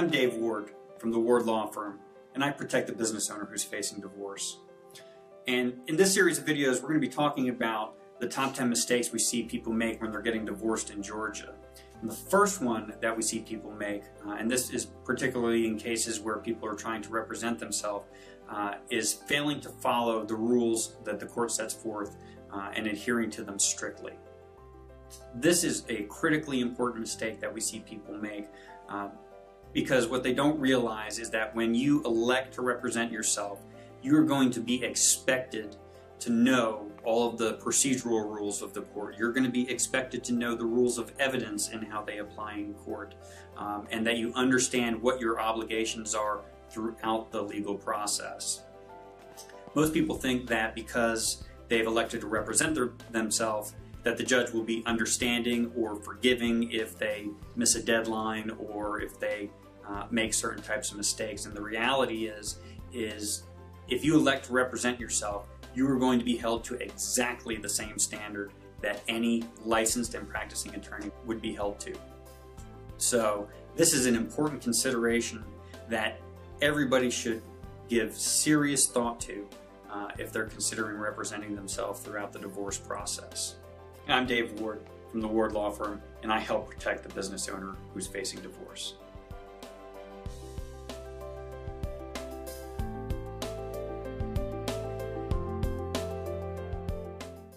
I'm Dave Ward from the Ward Law Firm, and I protect the business owner who's facing divorce. And in this series of videos, we're going to be talking about the top 10 mistakes we see people make when they're getting divorced in Georgia. And the first one that we see people make, uh, and this is particularly in cases where people are trying to represent themselves, uh, is failing to follow the rules that the court sets forth uh, and adhering to them strictly. This is a critically important mistake that we see people make uh, because what they don't realize is that when you elect to represent yourself, you are going to be expected to know all of the procedural rules of the court. You're going to be expected to know the rules of evidence and how they apply in court, um, and that you understand what your obligations are throughout the legal process. Most people think that because they've elected to represent their, themselves, that the judge will be understanding or forgiving if they miss a deadline or if they uh, make certain types of mistakes. And the reality is, is if you elect to represent yourself, you are going to be held to exactly the same standard that any licensed and practicing attorney would be held to. So this is an important consideration that everybody should give serious thought to uh, if they're considering representing themselves throughout the divorce process. I'm Dave Ward from the Ward Law Firm, and I help protect the business owner who's facing divorce.